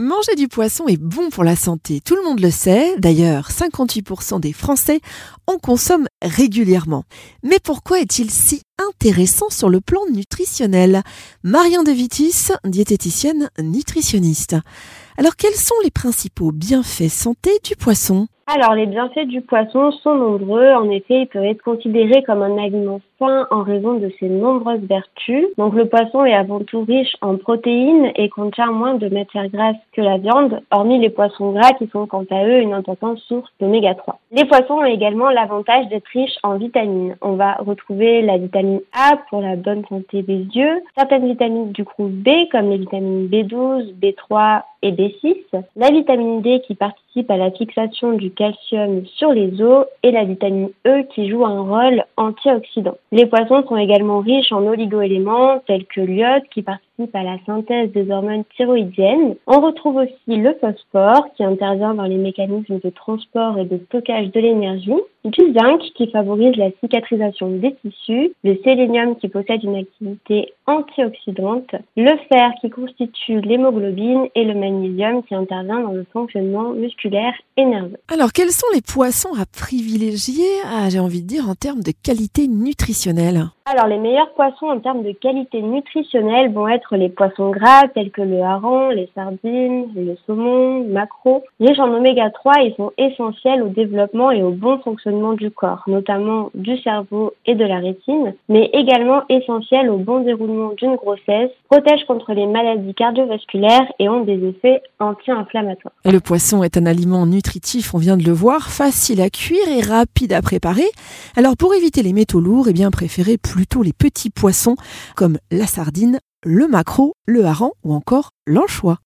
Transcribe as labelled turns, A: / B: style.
A: Manger du poisson est bon pour la santé, tout le monde le sait. D'ailleurs, 58% des Français en consomment régulièrement. Mais pourquoi est-il si intéressant sur le plan nutritionnel? Marion De Vitis, diététicienne nutritionniste. Alors, quels sont les principaux bienfaits santé du poisson?
B: Alors, les bienfaits du poisson sont nombreux. En effet, il peut être considéré comme un aliment en raison de ses nombreuses vertus. Donc, le poisson est avant tout riche en protéines et contient moins de matières grasses que la viande, hormis les poissons gras qui sont quant à eux une importante source d'oméga 3. Les poissons ont également l'avantage d'être riches en vitamines. On va retrouver la vitamine A pour la bonne santé des yeux, certaines vitamines du groupe B comme les vitamines B12, B3 et B6, la vitamine D qui participe à la fixation du calcium sur les os et la vitamine E qui joue un rôle antioxydant. Les poissons sont également riches en oligoéléments tels que l'iode qui participe à la synthèse des hormones thyroïdiennes. On retrouve aussi le phosphore qui intervient dans les mécanismes de transport et de stockage de l'énergie, du zinc qui favorise la cicatrisation des tissus, le sélénium qui possède une activité antioxydante, le fer qui constitue l'hémoglobine et le magnésium qui intervient dans le fonctionnement musculaire et nerveux.
A: Alors, quels sont les poissons à privilégier, ah, j'ai envie de dire, en termes de qualité nutritionnelle?
B: Alors, les meilleurs poissons en termes de qualité nutritionnelle vont être les poissons gras tels que le hareng, les sardines, le saumon, maquereau. Riches en oméga 3, ils sont essentiels au développement et au bon fonctionnement du corps, notamment du cerveau et de la rétine, mais également essentiels au bon déroulement d'une grossesse, protègent contre les maladies cardiovasculaires et ont des effets anti-inflammatoires.
A: Le poisson est un aliment nutritif, on vient de le voir, facile à cuire et rapide à préparer. Alors, pour éviter les métaux lourds, eh bien, préférez plutôt les petits poissons comme la sardine, le maquereau, le hareng ou encore l'anchois.